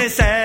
me say